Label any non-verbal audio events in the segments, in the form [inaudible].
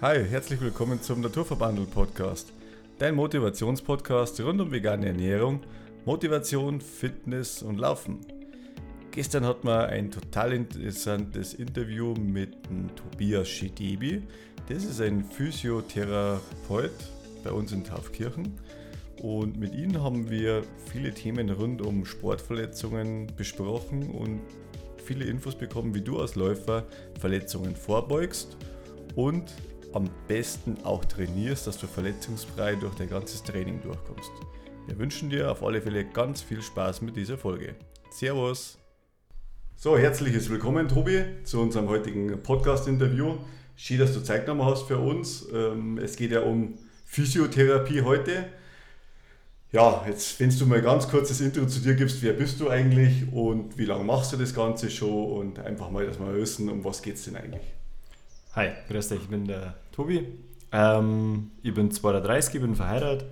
Hi, herzlich willkommen zum Naturverbandel Podcast. Dein Motivationspodcast rund um vegane Ernährung, Motivation, Fitness und Laufen. Gestern hatten wir ein total interessantes Interview mit Tobias Schidebi. Das ist ein Physiotherapeut bei uns in Taufkirchen. Und mit ihm haben wir viele Themen rund um Sportverletzungen besprochen und viele Infos bekommen, wie du als Läufer Verletzungen vorbeugst und am besten auch trainierst, dass du verletzungsfrei durch dein ganzes Training durchkommst. Wir wünschen dir auf alle Fälle ganz viel Spaß mit dieser Folge. Servus! So, herzliches Willkommen, Tobi, zu unserem heutigen Podcast-Interview. Schön, dass du Zeit genommen hast für uns. Ähm, es geht ja um Physiotherapie heute. Ja, jetzt, wenn du mal ganz kurz das Intro zu dir gibst, wer bist du eigentlich und wie lange machst du das Ganze schon und einfach mal, dass wir wissen, um was geht es denn eigentlich. Hi, grüß dich, ich bin der Tobi. Ähm, ich bin 32, ich bin verheiratet.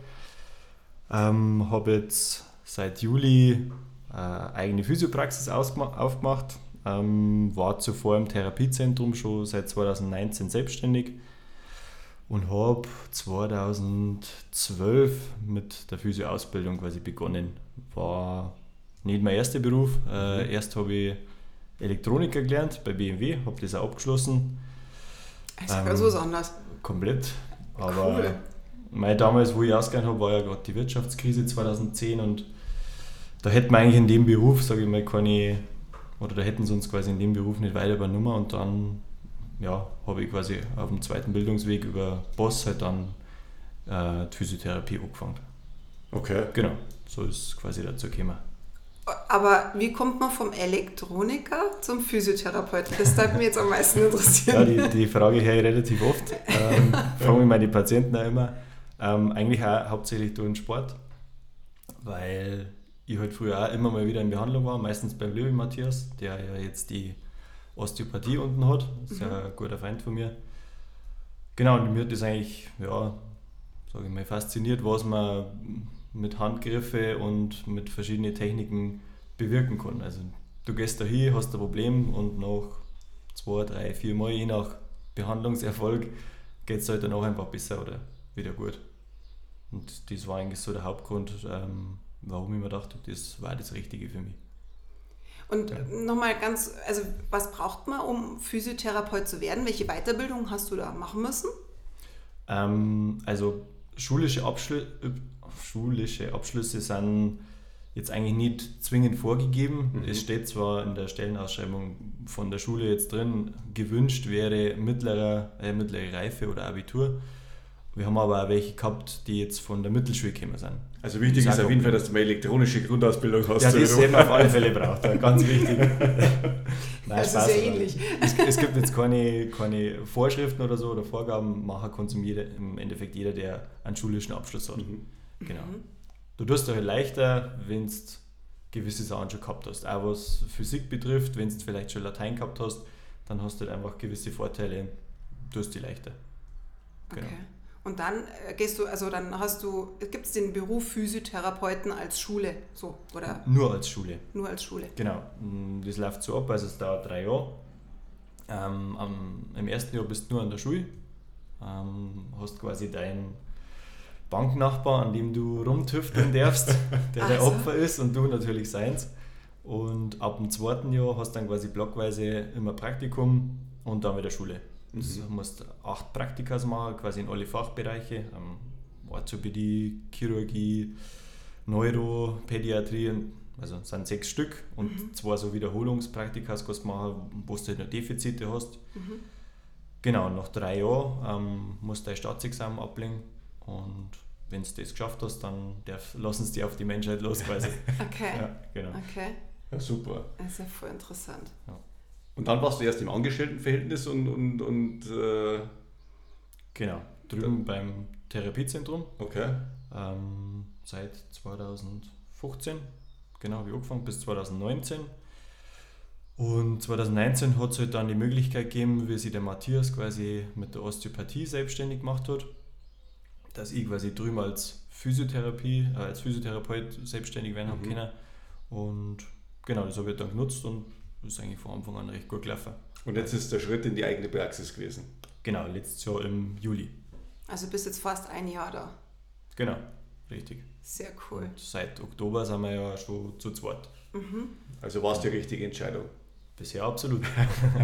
Ähm, habe jetzt seit Juli äh, eigene Physiopraxis aufgemacht. Ähm, war zuvor im Therapiezentrum schon seit 2019 selbstständig und habe 2012 mit der Physio-Ausbildung quasi begonnen. War nicht mein erster Beruf. Äh, mhm. erst habe ich Elektroniker gelernt bei BMW, habe das auch abgeschlossen. Das ist ähm, ganz was anderes. Komplett. Aber cool. mein, damals, wo ich ausgegangen habe, war ja gerade die Wirtschaftskrise 2010 und da hätten wir eigentlich in dem Beruf, sage ich mal, keine, oder da hätten sie uns quasi in dem Beruf nicht weiter übernommen und dann ja, habe ich quasi auf dem zweiten Bildungsweg über Boss halt dann äh, die Physiotherapie angefangen. Okay. Genau, so ist quasi dazu gekommen. Aber wie kommt man vom Elektroniker zum Physiotherapeuten? Das darf mich jetzt am meisten interessieren. Ja, die, die Frage höre ich relativ oft. Ähm, fragen mich meine Patienten auch immer. Ähm, eigentlich auch hauptsächlich durch den Sport, weil ich halt früher auch immer mal wieder in Behandlung war, meistens beim Löwy Matthias, der ja jetzt die Osteopathie unten hat. Das ist mhm. ja ein guter Freund von mir. Genau, und mir hat das eigentlich, ja, sage ich mal, fasziniert, was man mit Handgriffe und mit verschiedenen Techniken bewirken kann. Also du gehst da hin, hast ein Problem und nach zwei, drei, vier Mal, je nach Behandlungserfolg, geht es halt dann auch einfach besser oder wieder gut. Und das war eigentlich so der Hauptgrund, ähm, warum ich mir dachte, das war das Richtige für mich. Und ja. nochmal ganz, also was braucht man, um Physiotherapeut zu werden? Welche Weiterbildung hast du da machen müssen? Ähm, also schulische, Abschlü schulische Abschlüsse sind jetzt eigentlich nicht zwingend vorgegeben. Mhm. Es steht zwar in der Stellenausschreibung von der Schule jetzt drin, gewünscht wäre mittlerer, äh, mittlere Reife oder Abitur. Wir haben aber auch welche gehabt, die jetzt von der Mittelschule gekommen sind. Also wichtig ist auf jeden Fall, dass du eine elektronische Grundausbildung hast. Ja, das hätten wir auf alle Fälle braucht, ganz [laughs] wichtig. [laughs] Nein, das Spaß, ist ja ähnlich. Es, es, gibt jetzt keine, keine Vorschriften oder so oder Vorgaben, machen kann zum jeder, im Endeffekt jeder, der einen schulischen Abschluss hat. Mhm. Genau. Mhm. Du tust dir leichter, wenn du gewisse Sachen schon gehabt hast. Auch was Physik betrifft, wenn du vielleicht schon Latein gehabt hast, dann hast du halt einfach gewisse Vorteile, du hast die leichter. Genau. Okay. Und dann äh, gehst du, also dann hast du, gibt es den Beruf Physiotherapeuten als Schule, so, oder? Nur als Schule. Nur als Schule. Genau. Mm, das läuft so ab, also es dauert drei Jahre. Ähm, am, Im ersten Jahr bist du nur an der Schule, ähm, hast quasi dein Banknachbar, an dem du rumtüfteln darfst, der also. der Opfer ist und du natürlich seins. Und ab dem zweiten Jahr hast du dann quasi blockweise immer Praktikum und dann wieder Schule. Mhm. Du musst acht Praktika machen, quasi in alle Fachbereiche. Ähm, Orthopädie, Chirurgie, Neuro, Pädiatrie, also es sind sechs Stück und mhm. zwei so Wiederholungspraktika kannst du machen, wo du halt noch Defizite hast. Mhm. Genau, nach drei Jahren ähm, musst du dein Staatsexamen ablegen und wenn du das geschafft hast, dann lassen sie dich auf die Menschheit los quasi. [laughs] okay. Ja, genau. Okay. Ja, super. Das ist ja voll interessant. Ja. Und dann warst du erst im Angestelltenverhältnis und, und, und äh genau, drüben beim Therapiezentrum. Okay. Ähm, seit 2015, genau wie angefangen, bis 2019. Und 2019 hat es halt dann die Möglichkeit gegeben, wie sich der Matthias quasi mit der Osteopathie selbstständig gemacht hat, dass ich quasi drüben als Physiotherapie, äh, als Physiotherapeut selbstständig werden mhm. habe können. Und genau, das habe ich dann genutzt und das ist eigentlich von Anfang an recht gut gelaufen. Und jetzt ist der Schritt in die eigene Praxis gewesen. Genau, letztes Jahr im Juli. Also bist jetzt fast ein Jahr da. Genau, richtig. Sehr cool. Und seit Oktober sind wir ja schon zu zweit. Mhm. Also war es die richtige Entscheidung. Bisher absolut.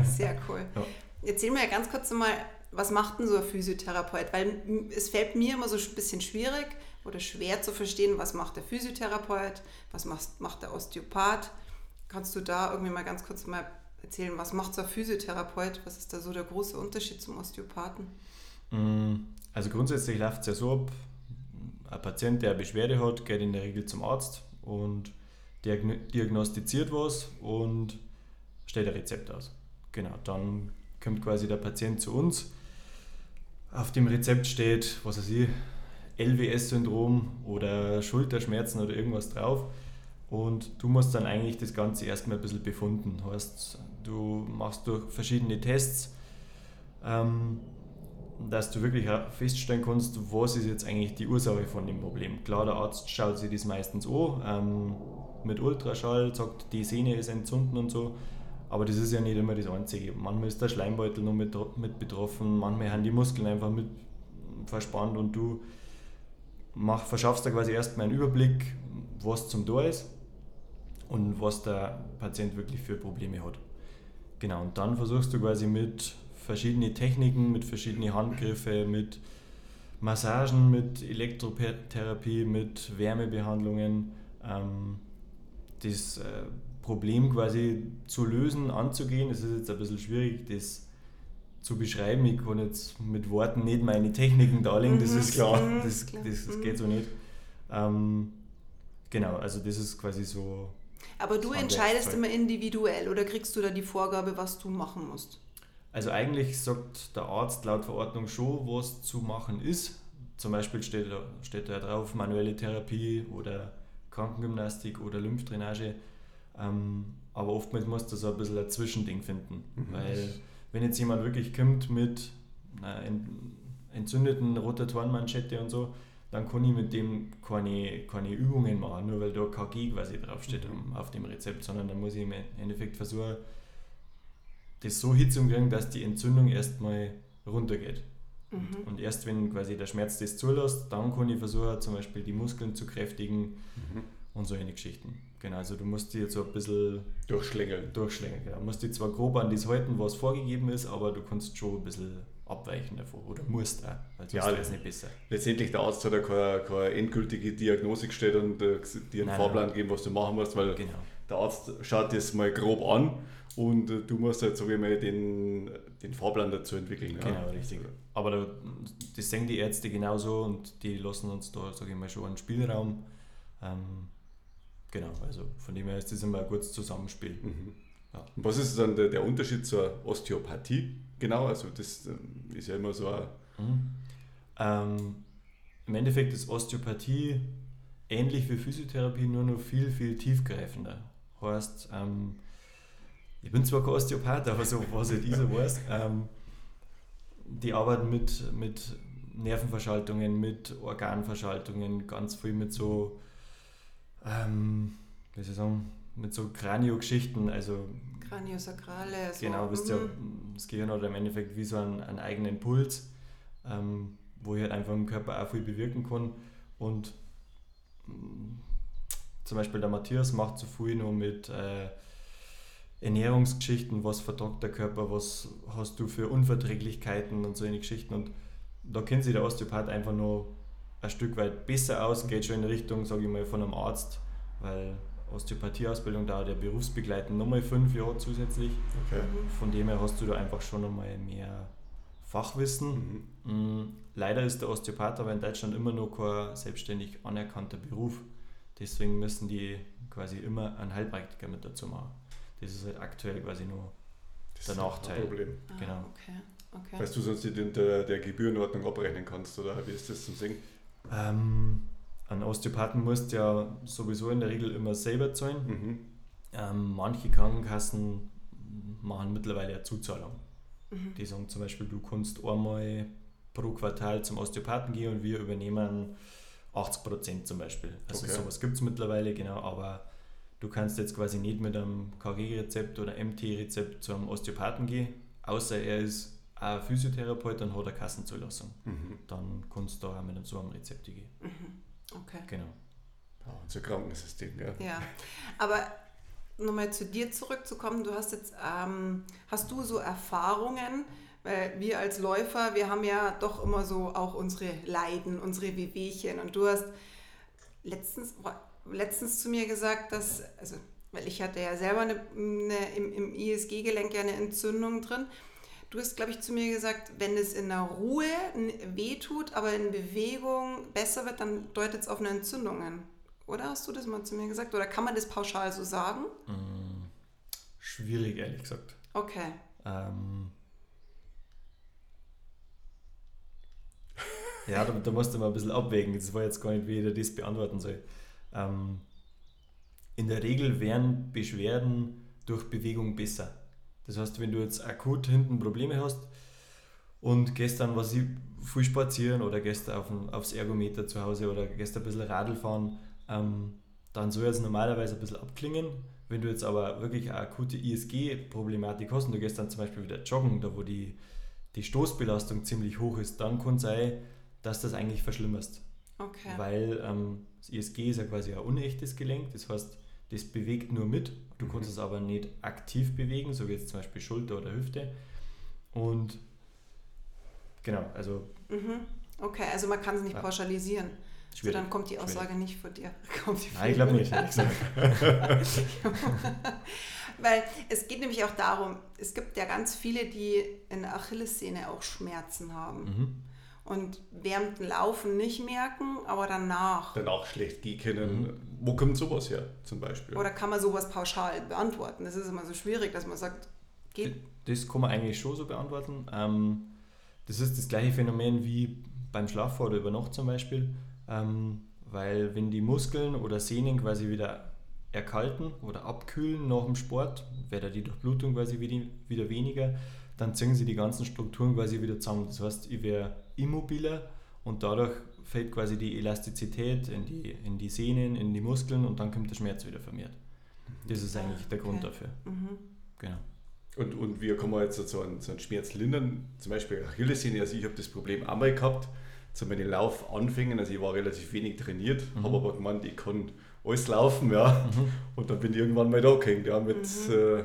Sehr cool. Ja. Erzähl mir ganz kurz mal, was macht denn so ein Physiotherapeut? Weil es fällt mir immer so ein bisschen schwierig oder schwer zu verstehen, was macht der Physiotherapeut, was macht, macht der Osteopath. Kannst du da irgendwie mal ganz kurz mal erzählen, was macht so ein Physiotherapeut? Was ist da so der große Unterschied zum Osteopathen? Mm, Also grundsätzlich läuft es ja so ab, ein Patient, der eine Beschwerde hat, geht in der Regel zum Arzt und diagn- diagnostiziert was und stellt ein Rezept aus. Genau, dann kommt quasi der Patient zu uns. Auf dem Rezept steht, was weiß ich, LWS-Syndrom oder Schulterschmerzen oder irgendwas drauf. Und du musst dann eigentlich das Ganze erstmal ein bisschen befunden. Heißt, du machst durch verschiedene Tests, ähm, dass du wirklich auch feststellen kannst, was ist jetzt eigentlich die Ursache von dem Problem. Klar, der Arzt schaut sich das meistens an, ähm, mit Ultraschall, sagt, die Sehne ist entzünden und so, aber das ist ja nicht immer das Einzige. Manchmal ist der Schleimbeutel noch mit, mit betroffen, manchmal haben die Muskeln einfach mit verspannt und du mach, verschaffst da quasi erstmal einen Überblick, was zum da ist und was der Patient wirklich für Probleme hat. Genau, und dann versuchst du quasi mit verschiedenen Techniken, mit verschiedenen Handgriffe, mit Massagen, mit Elektrotherapie, mit Wärmebehandlungen ähm, das äh, Problem quasi zu lösen, anzugehen. Es ist jetzt ein bisschen schwierig, das zu beschreiben. Ich kann jetzt mit Worten nicht meine Techniken darlegen, das Mhm, ist klar, mhm, das, klar. das, das Mhm. geht so nicht. Ähm, genau, also das ist quasi so Aber du Das entscheidest immer individuell oder kriegst du da die Vorgabe, was du machen musst? Also eigentlich sagt der Arzt laut Verordnung schon, was zu machen ist. Zum Beispiel steht steht da drauf manuelle Therapie oder Krankengymnastik oder Lymphdrainage. Ähm, aber oftmals musst du so ein bisschen ein Zwischending finden. Mhm. Weil wenn jetzt jemand wirklich kommt mit einer ent- entzündeten Rotatorenmanschette und so, dann kann ich mit dem keine, keine Übungen machen, nur weil da KG quasi draufsteht Mhm. auf dem Rezept, sondern dann muss ich im Endeffekt versuchen, das so hinzukriegen, dass die Entzündung erstmal runtergeht. Mhm. Und erst wenn quasi der Schmerz das zulässt, dann kann ich versuchen, zum Beispiel die Muskeln zu kräftigen Mhm. Und solche Geschichten. Genau, also du musst die jetzt so ein bisschen Durchschlängeln. durchschlängeln. Genau. Du musst dich zwar grob an das halten, was vorgegeben ist, aber du kannst schon ein bisschen abweichen davon. Oder musst auch, weil sonst Ja, es nicht besser. Letztendlich, der Arzt hat ja keine, keine endgültige Diagnose gestellt und äh, dir einen Nein, Fahrplan nein. gegeben, was du machen musst, weil Genau. der Arzt schaut das mal grob an und äh, du musst halt, sage ich mal, den, den Fahrplan dazu entwickeln. ja. Genau, richtig. Aber da, das sehen die Ärzte genauso und die lassen uns da, sage ich mal, schon einen Spielraum. Ähm, genau, also von dem her ist das immer ein gutes Zusammenspiel. Mhm. Ja. Was ist dann der, der Unterschied zur Osteopathie? Genau, also das ähm, ist ja immer so ein Mhm. Ähm, Im Endeffekt ist Osteopathie ähnlich wie Physiotherapie, nur noch viel, viel tiefgreifender. Heißt, ähm, ich bin zwar kein Osteopath, aber so was ich so weiß, ähm, die arbeiten mit, mit Nervenverschaltungen, mit Organverschaltungen, ganz viel mit so, ähm, wie soll ich sagen, mit so Kranio-Geschichten, also Kraniosakrale. So. Genau, wisst ihr, mhm. das Gehirn hat im Endeffekt wie so einen, einen eigenen Puls, ähm, wo ich halt einfach im Körper auch viel bewirken kann. Und mm, zum Beispiel der Matthias macht so viel noch mit äh, Ernährungsgeschichten, was vertragt der Körper, was hast du für Unverträglichkeiten und so eine Geschichten. Und da kennt sich der Osteopath einfach nur ein Stück weit besser aus, geht schon in Richtung, sage ich mal, von einem Arzt, weil Osteopathieausbildung dauert ja berufsbegleitend nochmal fünf Jahre zusätzlich. Okay. Mhm. Von dem her hast du da einfach schon einmal mehr Fachwissen. Mhm. Mm, Leider ist der Osteopath aber in Deutschland immer noch kein selbstständig anerkannter Beruf. Deswegen müssen die quasi immer einen Heilpraktiker mit dazu machen. Das ist halt aktuell quasi nur. Das Der ist ein Nachteil. Problem. Ah, genau. Okay. okay. Weißt du sonst nicht in der, der Gebührenordnung abrechnen kannst oder wie ist das zum Singen? Ähm, ein Osteopathen musst ja sowieso in der Regel immer selber zahlen. Mhm. Ähm, manche Krankenkassen machen mittlerweile eine Zuzahlung. Mhm. Die sagen zum Beispiel, du kannst einmal pro Quartal zum Osteopathen gehen und wir übernehmen 80% zum Beispiel. Also Okay. sowas gibt es mittlerweile, genau, aber du kannst jetzt quasi nicht mit einem KG-Rezept oder MT-Rezept zum Osteopathen gehen, außer er ist ein Physiotherapeut, dann hat er Kassenzulassung. Mhm. Dann kannst du da auch mit so einem Rezept gehen. Okay. Genau. Ja, unser Krankensystem, gell? Ja, aber nochmal zu dir zurückzukommen, du hast jetzt, ähm, hast du so Erfahrungen, weil wir als Läufer, wir haben ja doch immer so auch unsere Leiden, unsere Wehwehchen und du hast letztens, letztens zu mir gesagt, dass, also, weil ich hatte ja selber eine, eine, im, im ISG-Gelenk ja eine Entzündung drin. Du hast, glaube ich, zu mir gesagt, wenn es in der Ruhe wehtut, aber in Bewegung besser wird, dann deutet es auf eine Entzündung hin. Oder hast du das mal zu mir gesagt? Oder kann man das pauschal so sagen? Mm, schwierig, ehrlich gesagt. Okay. Ähm, ja, da, da musst du mal ein bisschen abwägen. Das war jetzt gar nicht, wie ich dir das beantworten soll. Ähm, in der Regel wären Beschwerden durch Bewegung besser. Das heißt, wenn du jetzt akut hinten Probleme hast und gestern was ich viel spazieren oder gestern auf ein, aufs Ergometer zu Hause oder gestern ein bisschen Radl fahren, ähm, dann soll es normalerweise ein bisschen abklingen. Wenn du jetzt aber wirklich eine akute ISG-Problematik hast und du gehst dann zum Beispiel wieder joggen, da wo die, die Stoßbelastung ziemlich hoch ist, dann kann es sein, dass das eigentlich verschlimmerst. Okay. Weil ähm, das ISG ist ja quasi ein unechtes Gelenk, das heißt, das bewegt nur mit, du kannst es aber nicht aktiv bewegen, so wie jetzt zum Beispiel Schulter oder Hüfte. Und genau, also Mhm. Okay, also man kann es nicht Ja. pauschalisieren. So, schwierig. dann kommt die Schwierig. Aussage nicht von dir. [laughs] Nein, ich glaube nicht. [laughs] Weil es geht nämlich auch darum, es gibt ja ganz viele, die in der Achillessehne auch Schmerzen haben. Mhm. Und während dem Laufen nicht merken, aber danach. Danach schlecht gehen können. Wo kommt sowas her, zum Beispiel? Oder kann man sowas pauschal beantworten? Das ist immer so schwierig, dass man sagt, geht. Das kann man eigentlich schon so beantworten. Ähm, das ist das gleiche Phänomen wie beim Schlaf oder über Nacht zum Beispiel. Ähm, weil wenn die Muskeln oder Sehnen quasi wieder erkalten oder abkühlen nach dem Sport, wird ja die Durchblutung quasi wieder, wieder weniger, dann ziehen sie die ganzen Strukturen quasi wieder zusammen. Das heißt, ich wäre immobiler und dadurch fällt quasi die Elastizität in die, in die Sehnen, in die Muskeln und dann kommt der Schmerz wieder vermehrt. Das ist eigentlich der Grund Okay. dafür. Mhm. Genau. Und, und wie kann man jetzt so einen, so einen Schmerz lindern? Zum Beispiel Achillessehne, also ich habe das Problem einmal gehabt, zu meinen Laufanfängen, also ich war relativ wenig trainiert, Mhm. habe aber gemeint, ich kann alles laufen, ja. Und dann bin ich irgendwann mal da gehängt, ja, mit, äh,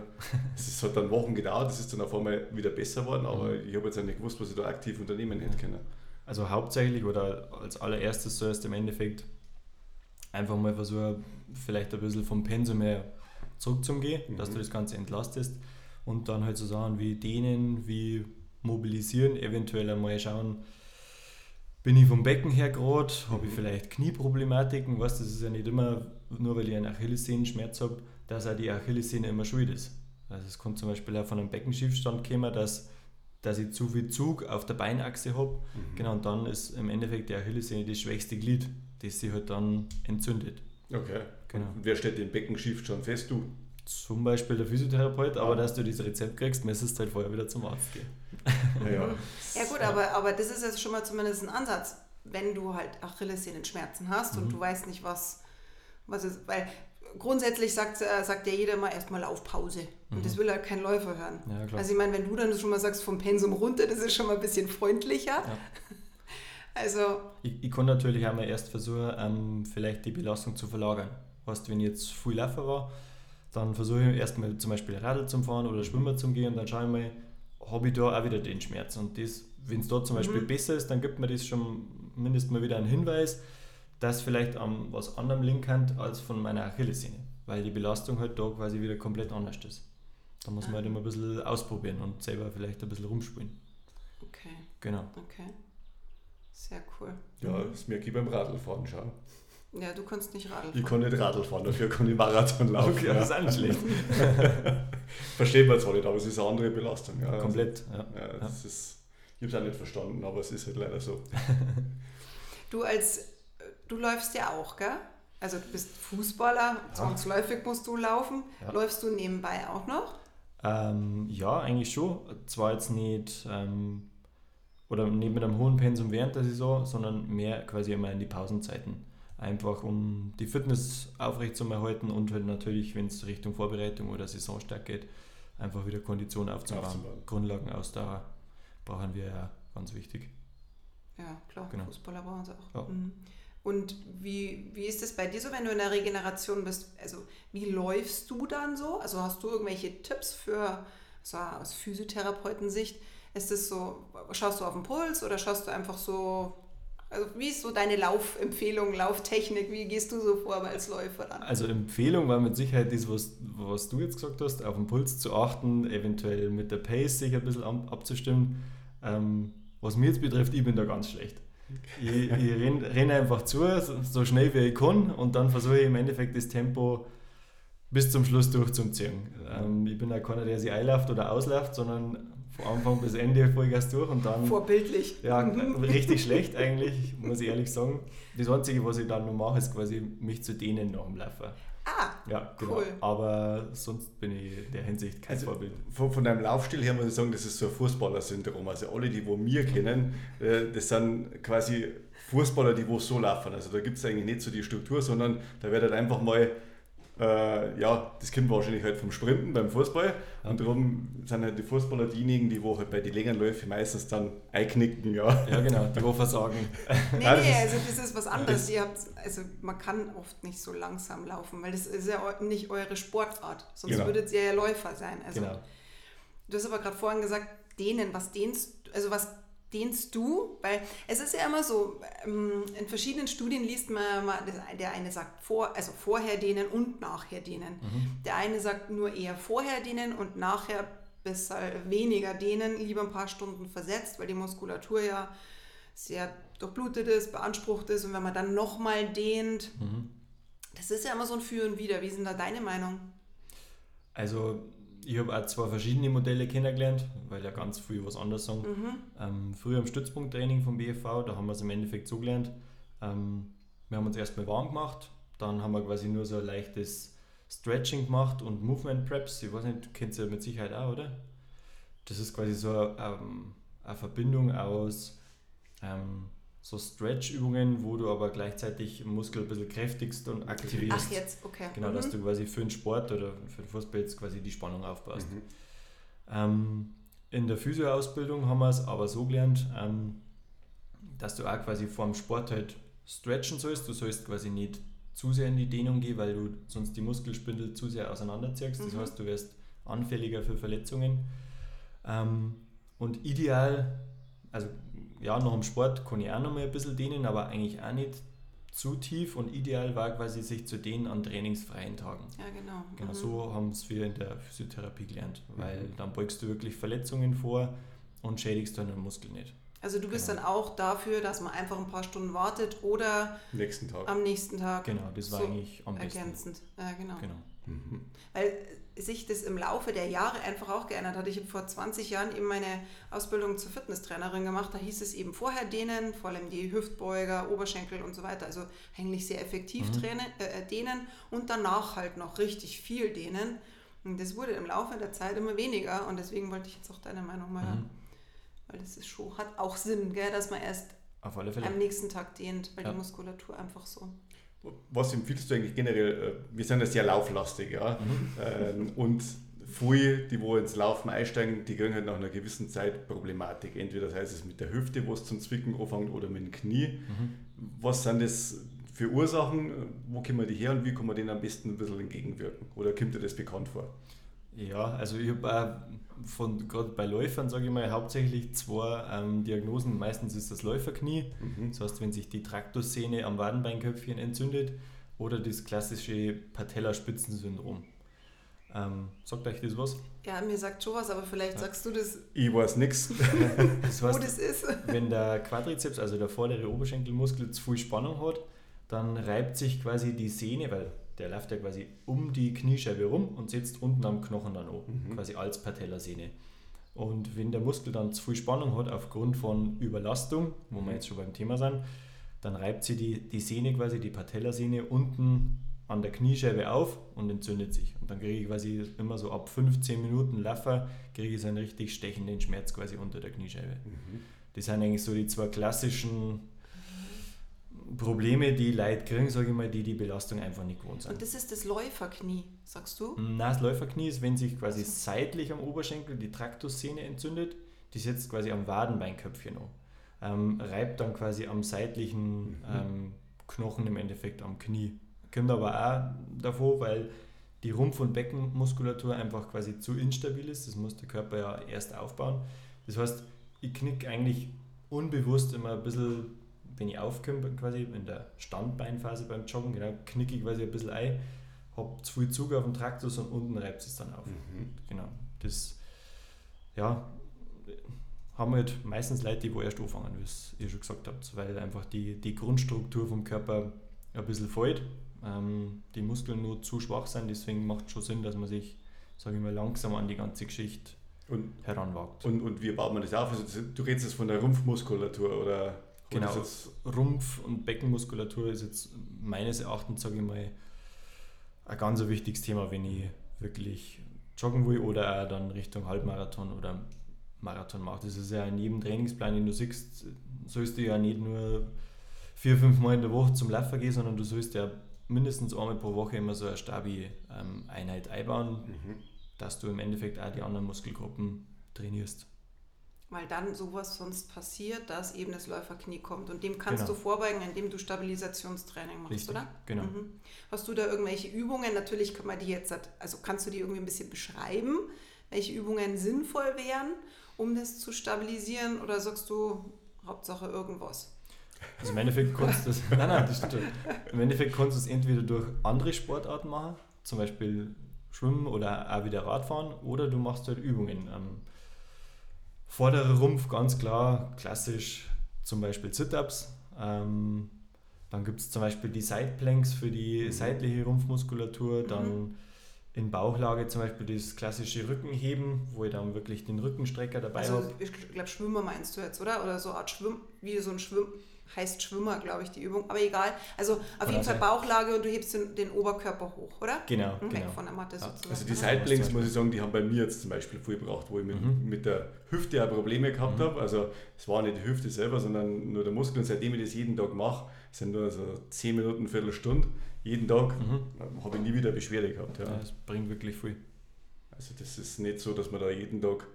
es hat dann Wochen gedauert, das ist dann auf einmal wieder besser geworden, aber ich habe jetzt auch nicht gewusst, was ich da aktiv unternehmen hätte können. Also hauptsächlich oder als allererstes sollst du im Endeffekt einfach mal versuchen, vielleicht ein bisschen vom Pensum her zurückzugehen, dass Mhm. du das Ganze entlastest und dann halt so Sachen wie dehnen, wie mobilisieren, eventuell einmal schauen, bin ich vom Becken her gerade, habe ich vielleicht Knieproblematiken, weißt, das ist ja nicht immer, nur weil ich einen Achillessehnenschmerz habe, dass auch die Achillessehne immer schuld ist. Also es kann zum Beispiel auch von einem Beckenschiefstand kommen, dass, dass ich zu viel Zug auf der Beinachse habe Genau, und dann ist im Endeffekt die Achillessehne das schwächste Glied, das sich halt dann entzündet. Okay. Genau. Und wer stellt den Beckenschiff schon fest? Du. Zum Beispiel der Physiotherapeut, aber dass du dieses Rezept kriegst, müsstest du halt vorher wieder zum Arzt gehen. Ja. Ja gut, aber, aber das ist jetzt schon mal zumindest ein Ansatz. Wenn du halt Achillessehnenschmerzen hast Mhm. und du weißt nicht, was, was ist, weil grundsätzlich sagt, äh, sagt ja jeder mal erstmal Laufpause. Und das will halt kein Läufer hören. Mhm. Ja, klar. Also ich meine, wenn du dann schon mal sagst, vom Pensum runter, das ist schon mal ein bisschen freundlicher. Ja. [laughs] Also, Ich, ich kann natürlich einmal erst versuchen, ähm, vielleicht die Belastung zu verlagern. Weißt, wenn ich jetzt viel laufen war, dann versuche ich erstmal zum Beispiel Radl zu fahren oder Schwimmen zu gehen und dann schaue ich mal, habe ich da auch wieder den Schmerz. Und das, wenn es da zum Beispiel Mhm. besser ist, dann gibt mir das schon mindestens mal wieder einen Hinweis, dass vielleicht an was anderem liegen kann als von meiner Achillessehne. Weil die Belastung halt da quasi wieder komplett anders ist. Da muss man halt immer ein bisschen ausprobieren und selber vielleicht ein bisschen rumspielen. okay, Genau. okay. Sehr cool. ja, das merke ich beim Radlfahren schon. Ja, du kannst nicht Radl Ich fahren. kann nicht Radl fahren, dafür kann ich Marathon laufen. Okay, das ist auch nicht schlecht. [laughs] Versteht man zwar nicht, aber es ist eine andere Belastung. Ja. Komplett. Ja. Ja, das ist, ich habe es auch nicht verstanden, aber es ist halt leider so. [laughs] Du als, du läufst ja auch, gell? Also du bist Fußballer, zwangsläufig musst du laufen. Ja. Läufst du nebenbei auch noch? Ähm, ja, eigentlich schon. Zwar jetzt nicht ähm, oder nicht mit einem hohen Pensum während der Saison, sondern mehr quasi immer in die Pausenzeiten. Einfach um die Fitness aufrechtzuerhalten und halt natürlich, wenn es Richtung Vorbereitung oder Saisonstart geht, einfach wieder Kondition aufzubauen. Aufzubauen. Grundlagenausdauer. brauchen wir ja ganz wichtig. Ja, klar, Genau. Fußballer brauchen sie auch. Ja. Mhm. Und wie, wie ist es bei dir so, wenn du in der Regeneration bist? Also, wie läufst du dann so? Also, hast du irgendwelche Tipps für, so aus Physiotherapeutensicht? Ist es so, schaust du auf den Puls oder schaust du einfach so, also, wie ist so deine Laufempfehlung, Lauftechnik? Wie gehst du so vor als Läufer dann? Also Empfehlung war mit Sicherheit das, was, was du jetzt gesagt hast, auf den Puls zu achten, eventuell mit der Pace sich ein bisschen ab, abzustimmen. Ähm, was mich jetzt betrifft, ich bin da ganz schlecht. Ich, ich renne renn einfach zu, so, schnell wie ich kann und dann versuche ich im Endeffekt das Tempo bis zum Schluss durchzuziehen. Ähm, ich bin auch keiner, der sich einläuft oder ausläuft, sondern von Anfang bis Ende Vollgas durch und dann... Vorbildlich. Ja, Mhm. richtig [laughs] schlecht eigentlich, muss ich ehrlich sagen. Das Einzige, was ich dann noch mache, ist quasi mich zu dehnen nach dem Laufen. Ah, Ja, genau. Cool. Aber sonst bin ich in der Hinsicht kein Also Vorbild. von, von deinem Laufstil her muss ich sagen, das ist so ein Fußballer-Syndrom. Also alle, die wo wir kennen, äh, das sind quasi Fußballer, die wo so laufen. Also da gibt es eigentlich nicht so die Struktur, sondern da wird halt einfach mal, äh, ja, das kommt wahrscheinlich halt vom Sprinten beim Fußball. Und darum sind halt die Fußballer diejenigen, die wo halt bei den längeren Läufen meistens dann einknicken, ja. Ja, genau, die wo versagen. [laughs] Nee, Ja, das nee, ist- also das ist was anderes. Ihr habt, also man kann oft nicht so langsam laufen, weil das ist ja nicht eure Sportart. Sonst Genau. würdet ihr ja Läufer sein. Also Genau. du hast aber gerade vorhin gesagt, dehnen, was dehnst, also was dehnst du? Weil es ist ja immer so, ähm, in verschiedenen Studien liest man der eine sagt vor, also vorher dehnen und nachher dehnen. Mhm. Der eine sagt nur eher vorher dehnen und nachher besser weniger dehnen, lieber ein paar Stunden versetzt, weil die Muskulatur ja sehr durchblutet ist, beansprucht ist und wenn man dann nochmal dehnt, Mhm. das ist ja immer so ein Für und Wider. Wie ist denn da deine Meinung? Also, ich habe auch zwei verschiedene Modelle kennengelernt, weil ja ganz viel was anderes sagen. Mhm. Ähm, früher im Stützpunkttraining vom BFV, da haben wir es im Endeffekt so gelernt. Ähm, wir haben uns erstmal warm gemacht, dann haben wir quasi nur so ein leichtes Stretching gemacht und Movement Preps. Ich weiß nicht, kennt ihr mit Sicherheit auch, oder? Das ist quasi so ähm, eine Verbindung aus ähm, so Stretch-Übungen, wo du aber gleichzeitig den Muskel ein bisschen kräftigst und aktivierst. Ach, jetzt, okay. Genau, mhm. dass du quasi für den Sport oder für den Fußball jetzt quasi die Spannung aufbaust. Mhm. Ähm, in der Physioausbildung haben wir es aber so gelernt, ähm, dass du auch quasi vor dem Sport halt stretchen sollst. Du sollst quasi nicht zu sehr in die Dehnung gehen, weil du sonst die Muskelspindel zu sehr auseinanderziehst. Das Mhm. heißt, du wirst anfälliger für Verletzungen. Ähm, und ideal, also ja, nach dem Sport kann ich auch noch mal ein bisschen dehnen, aber eigentlich auch nicht zu tief. Und ideal war quasi sich zu dehnen an trainingsfreien Tagen. Ja, genau. Genau Mhm. so haben es wir in der Physiotherapie gelernt, weil Mhm. dann beugst du wirklich Verletzungen vor und schädigst dann den Muskel nicht. Also du bist Genau. dann auch dafür, dass man einfach ein paar Stunden wartet oder Nächsten Tag. am nächsten Tag Genau, das war So, eigentlich am besten. ergänzend. Ja, genau. Genau. Mhm. Weil sich das im Laufe der Jahre einfach auch geändert hat. Ich habe vor 20 Jahren eben meine Ausbildung zur Fitnesstrainerin gemacht. Da hieß es eben vorher dehnen, vor allem die Hüftbeuger, Oberschenkel und so weiter. Also eigentlich sehr effektiv Mhm. dehnen, äh, dehnen und danach halt noch richtig viel dehnen. Und das wurde im Laufe der Zeit immer weniger und deswegen wollte ich jetzt auch deine Meinung mal hören. Mhm. Weil das ist schon, hat auch Sinn, gell, dass man erst am nächsten Tag dehnt, weil Ja. die Muskulatur einfach so. Was empfiehlst du eigentlich generell? Äh, Wir sind ja sehr lauflastig, ja. Mhm. Ähm, Und viele, die wo ins Laufen einsteigen, die kriegen halt nach einer gewissen Zeit Problematik. Entweder das heißt es mit der Hüfte, wo es zum Zwicken anfängt, oder mit dem Knie. Mhm. Was sind das für Ursachen? Wo kommen die her und wie kann man denen am besten ein bisschen entgegenwirken? Oder kommt dir das bekannt vor? Ja, also ich habe von gerade bei Läufern, sage ich mal, hauptsächlich zwei ähm, Diagnosen. Meistens ist das Läuferknie, Mhm. das heißt, wenn sich die Traktussehne am Wadenbeinköpfchen entzündet, oder das klassische Patellaspitzensyndrom. Ähm, sagt euch das was? Ja, mir sagt schon was, aber vielleicht Ja. sagst du das, Ich weiß nichts. [laughs] Das wo heißt, das ist. wenn der Quadrizeps, also der vordere Oberschenkelmuskel, zu viel Spannung hat, dann reibt sich quasi die Sehne, weil der läuft ja quasi um die Kniescheibe rum und sitzt unten am Knochen dann an, Mhm. quasi als Patellasehne. Und wenn der Muskel dann zu viel Spannung hat aufgrund von Überlastung, wo wir jetzt schon beim Thema sind, dann reibt sie die, die Sehne quasi, die Patellasehne unten an der Kniescheibe auf und entzündet sich. Und dann kriege ich quasi immer so ab 15 Minuten Laffer, kriege ich so einen richtig stechenden Schmerz quasi unter der Kniescheibe. Mhm. Das sind eigentlich so die zwei klassischen Probleme, die Leute kriegen, sage ich mal, die die Belastung einfach nicht gewohnt Und sind. das ist das Läuferknie, sagst du? Nein, das Läuferknie ist, wenn sich quasi Also. seitlich am Oberschenkel die Traktussehne entzündet, die setzt quasi am Wadenbeinköpfchen an. Ähm, reibt dann quasi am seitlichen Mhm. ähm, Knochen im Endeffekt am Knie. Kommt aber auch davor, weil die Rumpf- und Beckenmuskulatur einfach quasi zu instabil ist. Das muss der Körper ja erst aufbauen. Das heißt, ich knick eigentlich unbewusst immer ein bisschen, wenn ich aufkomme, quasi in der Standbeinphase beim Joggen, genau, knicke ich quasi ein bisschen ein, habe zu viel Zug auf dem Traktus und unten reibt es dann auf. Mhm. Genau. Das, ja, haben halt meistens Leute, die wo erst anfangen, wie ihr schon gesagt habt, weil einfach die, die Grundstruktur vom Körper ein bisschen fällt, ähm, die Muskeln nur zu schwach sind, deswegen macht es schon Sinn, dass man sich, sage ich mal, langsam an die ganze Geschichte Und, heranwagt. und, und wie baut man das auf? Also du redest jetzt von der Rumpfmuskulatur oder Genau. das Rumpf- und Beckenmuskulatur ist jetzt meines Erachtens, sage ich mal, ein ganz wichtiges Thema, wenn ich wirklich joggen will oder auch dann Richtung Halbmarathon oder Marathon mache. Das ist ja in jedem Trainingsplan, den du siehst, sollst du ja nicht nur vier, fünf Mal in der Woche zum Laufen gehen, sondern du sollst ja mindestens einmal pro Woche immer so eine Stabi-Einheit einbauen, Mhm. dass du im Endeffekt auch die anderen Muskelgruppen trainierst. Weil dann sowas sonst passiert, dass eben das Läuferknie kommt. Und dem kannst Genau. du vorbeugen, indem du Stabilisationstraining machst, Richtig, oder? genau. Mhm. Hast du da irgendwelche Übungen? Natürlich kann man die jetzt, also kannst du die irgendwie ein bisschen beschreiben, welche Übungen sinnvoll wären, um das zu stabilisieren? Oder sagst du, Hauptsache irgendwas? Also im Endeffekt kannst du das, [laughs] nein, nein, das stimmt schon. Im Endeffekt kannst du es entweder durch andere Sportarten machen, zum Beispiel Schwimmen oder auch wieder Radfahren, oder du machst halt Übungen. Ähm, vorderer Rumpf, ganz klar, klassisch zum Beispiel Sit-Ups. Ähm, dann gibt es zum Beispiel die Sideplanks für die Mhm. seitliche Rumpfmuskulatur, Mhm. dann in Bauchlage zum Beispiel das klassische Rückenheben, wo ich dann wirklich den Rückenstrecker dabei Also habe. ich glaube Schwimmer meinst du jetzt, oder? Oder so eine Art Schwimm, wie so ein Schwimm, heißt Schwimmer, glaube ich, die Übung. Aber egal. Also auf Oder jeden Fall. Bauchlage und du hebst den, den Oberkörper hoch, oder? Genau, Weg genau. von der Matte sozusagen. Also die? Sidelinks, muss ich sagen, die haben bei mir jetzt zum Beispiel viel gebraucht, wo ich mit, Mhm. mit der Hüfte auch Probleme gehabt Mhm. habe. Also es war nicht die Hüfte selber, sondern nur der Muskel. Und seitdem ich das jeden Tag mache, sind nur so 10 Minuten, Viertelstunde, jeden Tag, Mhm. habe ich nie wieder Beschwerde gehabt. Ja. Ja, das bringt wirklich viel. Also das ist nicht so, dass man da jeden Tag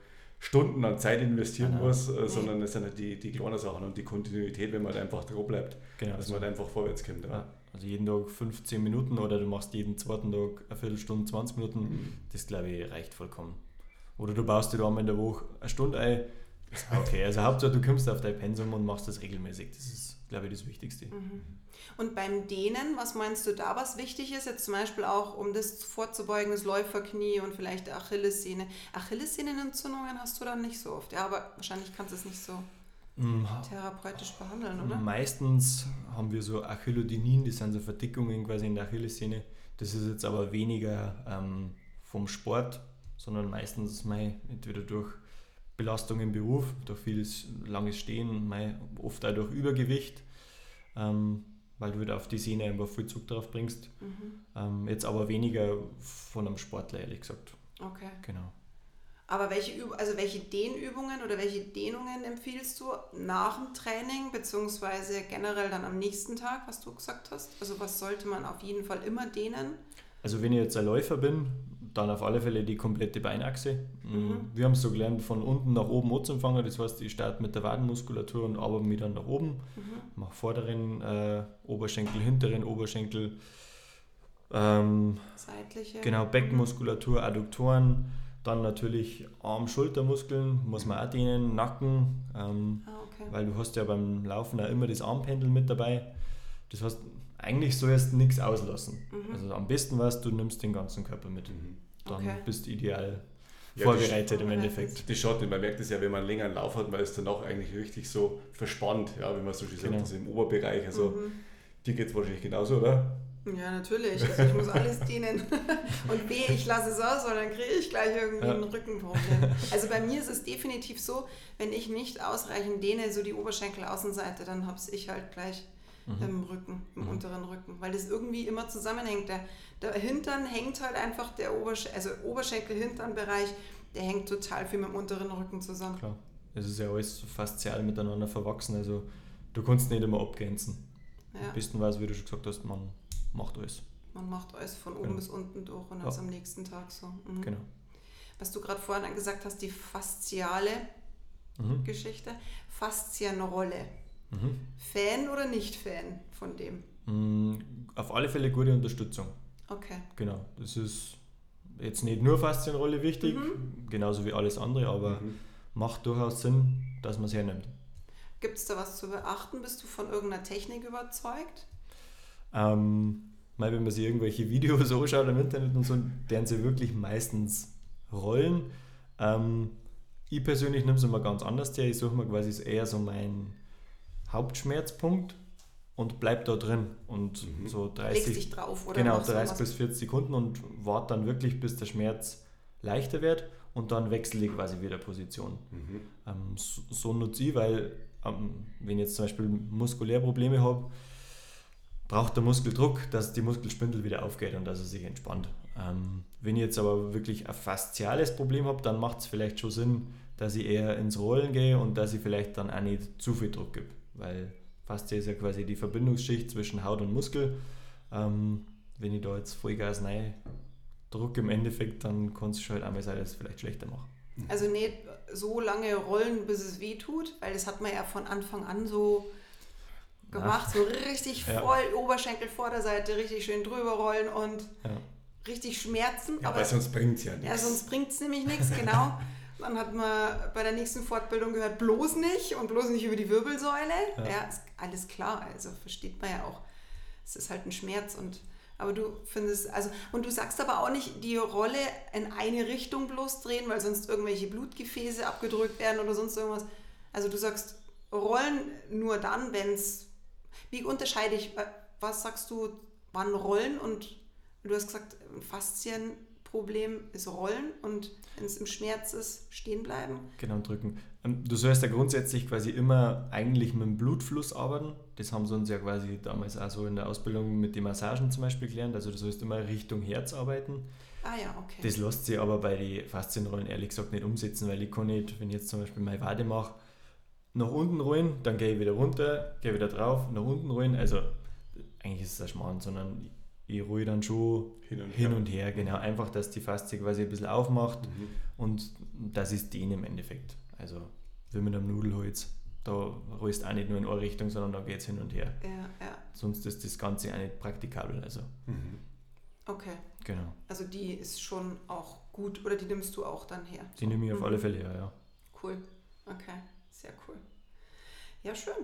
Stunden an Zeit investieren nein. muss, äh, sondern es sind halt die, die kleinen Sachen und die Kontinuität, wenn man halt einfach dran bleibt, Genau. dass man halt einfach vorwärts kommt. Ja. Ja, also jeden Tag 15 Minuten oder du machst jeden zweiten Tag eine Viertelstunde, 20 Minuten, Mhm. das glaube ich reicht vollkommen. Oder du baust dir da einmal in der Woche eine Stunde ein, okay. Also Hauptsache du kommst auf dein Pensum und machst das regelmäßig. Das ist, glaube ich, das Wichtigste. Mhm. Und beim Dehnen, was meinst du da, was wichtig ist? Jetzt zum Beispiel auch, um das vorzubeugen, das Läuferknie und vielleicht die Achillessehne. Achillessehnenentzündungen hast du dann nicht so oft. Ja, aber wahrscheinlich kannst du es nicht so Mhm. therapeutisch behandeln, oder? Meistens haben wir so Achillodinin, das sind so Verdickungen quasi in der Achillessehne. Das ist jetzt aber weniger ähm, vom Sport, sondern meistens mei, entweder durch Belastung im Beruf, durch vieles langes Stehen, mei, oft auch durch Übergewicht, ähm, weil du wieder auf die Sehne einfach viel Zug drauf bringst. Mhm. Ähm, jetzt aber weniger von einem Sportler, ehrlich gesagt. Okay. Genau. Aber welche, Üb also welche Dehnübungen oder welche Dehnungen empfiehlst du nach dem Training, beziehungsweise generell dann am nächsten Tag, was du gesagt hast? Also was sollte man auf jeden Fall immer dehnen? Also wenn ich jetzt ein Läufer bin, dann auf alle Fälle die komplette Beinachse. Mhm. Wir haben es so gelernt, von unten nach oben anzufangen. Das heißt, ich starte mit der Wadenmuskulatur und arbeite mich dann nach oben. Mhm. Mache vorderen äh, Oberschenkel, hinteren Oberschenkel. Ähm, Seitliche. genau, Beckenmuskulatur, Adduktoren. Dann natürlich Arm-Schultermuskeln, muss man auch dehnen, Nacken. Ähm, Ah, okay. weil du hast ja beim Laufen auch immer das Armpendel mit dabei. Das heißt, eigentlich sollst du nichts auslassen. Mhm. Also am besten was, du nimmst den ganzen Körper mit. Mhm. Dann Okay. bist du ideal Ja, vorbereitet im. Endeffekt. Schaut nicht, man merkt es ja, wenn man länger einen Lauf hat, man ist danach eigentlich richtig so verspannt, ja, wie man so schön sagt, Genau. also im Oberbereich. Also Mhm. dir geht es wahrscheinlich genauso, oder? Ja, natürlich. Also ich muss alles dehnen. [laughs] Und wehe, ich lasse es aus, weil dann kriege ich gleich irgendwie Ja. ein Rückenproblem. Also bei mir ist es definitiv so, wenn ich nicht ausreichend dehne, so die Oberschenkelaußenseite, dann habe ich halt gleich Mhm. im Rücken, im Mhm. unteren Rücken. Weil das irgendwie immer zusammenhängt. Der, der Hintern hängt halt einfach, der Obersch also Oberschenkel-Hintern-Bereich, der hängt total viel mit dem unteren Rücken zusammen. Klar. Es ist ja alles faszial miteinander verwachsen, also du kannst nicht immer abgrenzen. Ja, Am besten wie du schon gesagt hast, man macht alles. man macht alles von oben Genau. bis unten durch und Ja. das am nächsten Tag so. Mhm. Genau. Was du gerade vorhin gesagt hast, die Fasziale, mhm. Geschichte. Faszienrolle. Mhm. Fan oder nicht Fan von dem? Mm, auf alle Fälle gute Unterstützung. Okay. Genau. Das ist jetzt nicht nur Faszienrolle wichtig, mhm. genauso wie alles andere, aber mhm. macht durchaus Sinn, dass man es hernimmt. Gibt es da was zu beachten? Bist du von irgendeiner Technik überzeugt? Ähm, mal, wenn man sich irgendwelche [laughs] Videos anschaut im Internet und so, deren sie wirklich meistens rollen. Ähm, ich persönlich nehme es immer ganz anders her. Ich suche mir quasi eher so meinen Hauptschmerzpunkt und bleib da drin und mhm. so 30 Legst dich drauf oder genau 30 bis 40 Sekunden und warte dann wirklich bis der Schmerz leichter wird und dann wechsle ich quasi wieder Position. Mhm. Ähm, so, so nutze ich, weil ähm, wenn ich jetzt zum Beispiel muskulär Probleme habe, braucht der Muskel Druck, dass die Muskelspindel wieder aufgeht und dass er sich entspannt. Ähm, wenn ich jetzt aber wirklich ein fasziales Problem habe, dann macht es vielleicht schon Sinn, dass ich eher ins Rollen gehe und dass ich vielleicht dann auch nicht zu viel Druck gebe, weil Faszie ist ja quasi die Verbindungsschicht zwischen Haut und Muskel. Ähm, wenn ich da jetzt Vollgas rein drücke im Endeffekt, dann kann es schon halt einmal sein, dass es vielleicht schlechter macht. Also nicht so lange rollen, bis es weh tut, weil das hat man ja von Anfang an so gemacht, ja. so richtig voll ja. Oberschenkel Vorderseite, richtig schön drüber rollen und ja. richtig schmerzen. Ja, aber sonst bringt es ja nichts. Ja, sonst bringt es nämlich nichts, genau. [laughs] Dann hat man bei der nächsten Fortbildung gehört, bloß nicht und bloß nicht über die Wirbelsäule. Ja, ist alles klar, also versteht man ja auch. Es ist halt ein Schmerz und aber du findest, also, und du sagst aber auch nicht, die Rolle in eine Richtung bloß drehen, weil sonst irgendwelche Blutgefäße abgedrückt werden oder sonst irgendwas. Also du sagst, rollen nur dann, wenn es. Wie unterscheide ich, was sagst du, wann rollen und du hast gesagt, Faszienproblem ist rollen und wenn es im Schmerz ist, stehen bleiben. Genau, drücken. Du sollst ja grundsätzlich quasi immer eigentlich mit dem Blutfluss arbeiten. Das haben sie uns ja quasi damals auch so in der Ausbildung mit den Massagen zum Beispiel gelernt. Also du sollst immer Richtung Herz arbeiten. Ah ja, okay. Das lässt sich aber bei den Faszienrollen ehrlich gesagt nicht umsetzen, weil ich kann nicht, wenn ich jetzt zum Beispiel meine Wade mache, nach unten rollen, dann gehe ich wieder runter, gehe wieder drauf, nach unten rollen. Also eigentlich ist es ein Schmarrn, sondern ich ruhe dann schon hin und, hin her. und her. Genau, einfach, dass die Faszie quasi ein bisschen aufmacht mhm. und das ist den im Endeffekt. Also wie mit einem Nudelholz. Da rollst du auch nicht nur in eine Richtung, sondern da geht es hin und her. Ja, ja. Sonst ist das Ganze auch nicht praktikabel. Also. Mhm. Okay. Genau. Also die ist schon auch gut oder die nimmst du auch dann her? Die nehme ich auf mhm. alle Fälle her, ja. Cool. Okay, sehr cool. Ja, schön.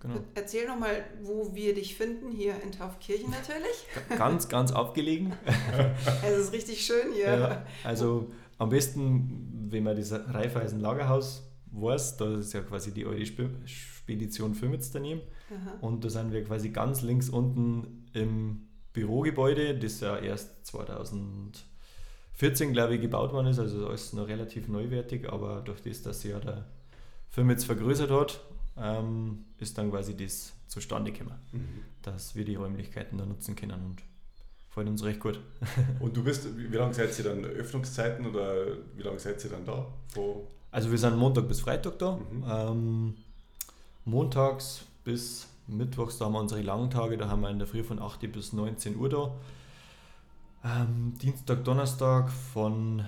Genau. Erzähl nochmal, wo wir dich finden, hier in Taufkirchen natürlich. Ganz, ganz abgelegen. [laughs] es ist richtig schön hier. Ja, also am besten, wenn man das Raiffeisen Lagerhaus weiß, da ist ja quasi die alte Spedition Firmitz daneben. Aha. Und da sind wir quasi ganz links unten im Bürogebäude, das ja erst 2014, glaube ich, gebaut worden ist. Also alles noch relativ neuwertig, aber durch das, dass sich ja der Firmitz vergrößert hat ähm, ist dann quasi das zustande gekommen, mhm. dass wir die Räumlichkeiten da nutzen können und freut uns recht gut. [laughs] und du bist, wie, wie lange seid ihr dann Öffnungszeiten oder wie lange seid ihr dann da? Wo? Also wir sind Montag bis Freitag da. Mhm. Ähm, montags bis Mittwochs, da haben wir unsere langen Tage, da haben wir in der Früh von 8 bis 19 Uhr da. Ähm, Dienstag, Donnerstag von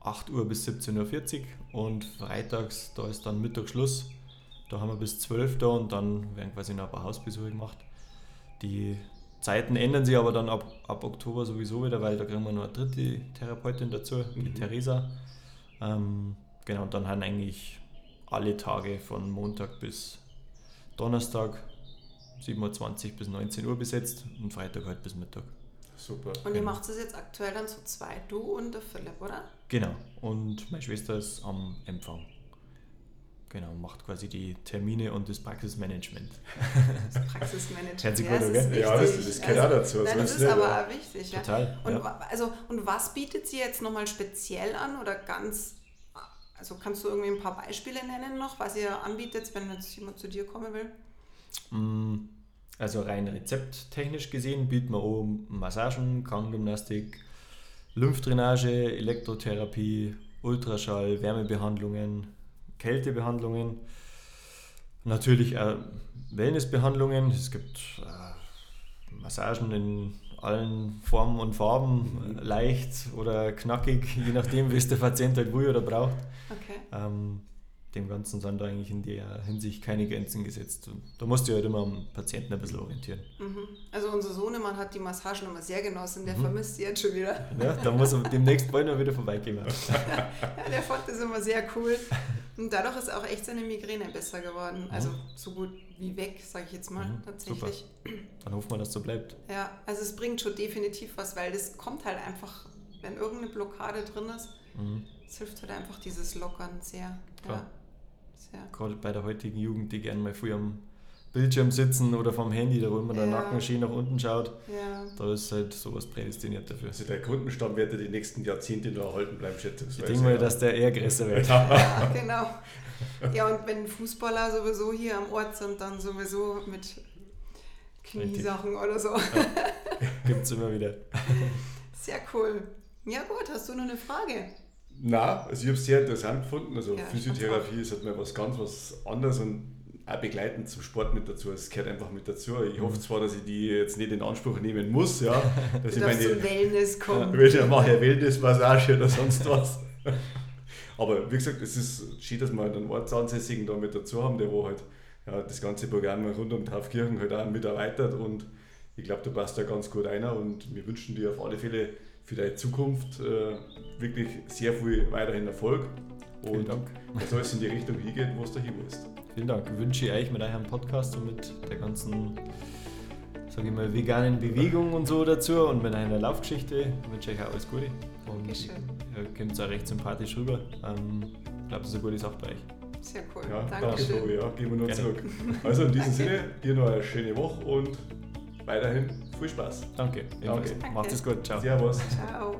8 Uhr bis 17.40 Uhr und freitags, da ist dann Mittagsschluss da haben wir bis 12 da und dann werden quasi noch ein paar Hausbesuche gemacht. Die Zeiten ändern sich aber dann ab, ab Oktober sowieso wieder, weil da kriegen wir noch eine dritte Therapeutin dazu, die mhm. Theresa. Ähm, genau, und dann haben eigentlich alle Tage von Montag bis Donnerstag 27 bis 19 Uhr besetzt und Freitag halt bis Mittag. Super. Und ihr macht es jetzt aktuell dann so zwei, du und der Philipp, oder? Genau. Und meine Schwester ist am Empfang. Genau, macht quasi die Termine und das Praxismanagement. Das [laughs] Praxismanagement. Herzlich ja, gut, okay? Ja, das, das gehört auch dazu. Nein, das ist aber auch wichtig. Total. Ja. Und, ja. Also, und was bietet sie jetzt nochmal speziell an oder ganz, also kannst du irgendwie ein paar Beispiele nennen noch, was ihr anbietet, wenn jetzt jemand zu dir kommen will? Mm, also rein rezepttechnisch gesehen bieten wir auch Massagen, Krankengymnastik, Lymphdrainage, Elektrotherapie, Ultraschall, Wärmebehandlungen, Kältebehandlungen, natürlich äh, Wellnessbehandlungen. Es gibt äh, Massagen in allen Formen und Farben, mhm. leicht oder knackig, je nachdem, wie es der Patient halt will oder braucht. Okay. Ähm, dem Ganzen sind da eigentlich in der Hinsicht keine Grenzen gesetzt. Und da musst du halt immer am Patienten ein bisschen orientieren. Mhm. Also unser Sohnemann hat die Massagen immer sehr genossen, der mhm. vermisst sie jetzt schon wieder. Ja, da muss er demnächst bald mal wieder vorbeigehen. [laughs] ja, der fand das immer sehr cool. Und dadurch ist auch echt seine Migräne besser geworden. Mhm. Also so gut wie weg, sage ich jetzt mal mhm, tatsächlich. Super. Dann hoffen wir, dass so bleibt. Ja, also es bringt schon definitiv was, weil das kommt halt einfach, wenn irgendeine Blockade drin ist, mhm. es hilft halt einfach dieses Lockern sehr. Klar. Ja. Ja. Gerade bei der heutigen Jugend, die gerne mal früh am Bildschirm sitzen oder vom Handy, da wo immer ja. der Nacken schön nach unten schaut. Ja. Da ist halt sowas prädestiniert dafür. Also der Kundenstamm wird ja die nächsten Jahrzehnte noch erhalten bleiben, schätzungsweise. Ich denke mal, dass der eher größer wird. [laughs] ja, genau. Ja, und wenn Fußballer sowieso hier am Ort sind, dann sowieso mit Kniesachen oder so. Ja. [laughs] Gibt es immer wieder. Sehr cool. Ja gut, hast du noch eine Frage? Na, also ich habe es sehr interessant gefunden. Also ja, Physiotherapie ist halt mal was ganz was anderes und auch begleitend zum Sport mit dazu. Es gehört einfach mit dazu. Ich hoffe mhm. zwar, dass ich die jetzt nicht in Anspruch nehmen muss, ja. [laughs] Dass du ich meine, zum Wellness kommen. Ja, ich mache ja Wellness-Massage oder sonst was. [laughs] Aber wie gesagt, es ist schön, dass wir halt einen Ortsansässigen da mit dazu haben, der wo halt ja, das ganze Programm rund um Taufkirchen halt auch mit erweitert und ich glaube, du passt da ganz gut einer und wir wünschen dir auf alle Fälle für deine Zukunft äh, wirklich sehr viel weiterhin Erfolg. Und Vielen Dank. dass alles in die Richtung hingeht, wo es da hin willst. Vielen Dank. Ich wünsche euch mit eurem Podcast und mit der ganzen, sage ich mal, veganen Bewegung und so dazu und mit einer Laufgeschichte wünsche ich euch auch alles Gute. Und Dankeschön. ihr kommt auch recht sympathisch rüber. Ähm, ich glaube, das ist eine gute Sache bei euch. Sehr cool. Ja, Dankeschön. Danke, ja, geben wir nur Gerne. zurück. Also in diesem [laughs] Sinne, dir noch eine schöne Woche und weiterhin viel Spaß. Danke. Danke. Macht es gut. Ciao. Servus. Ciao.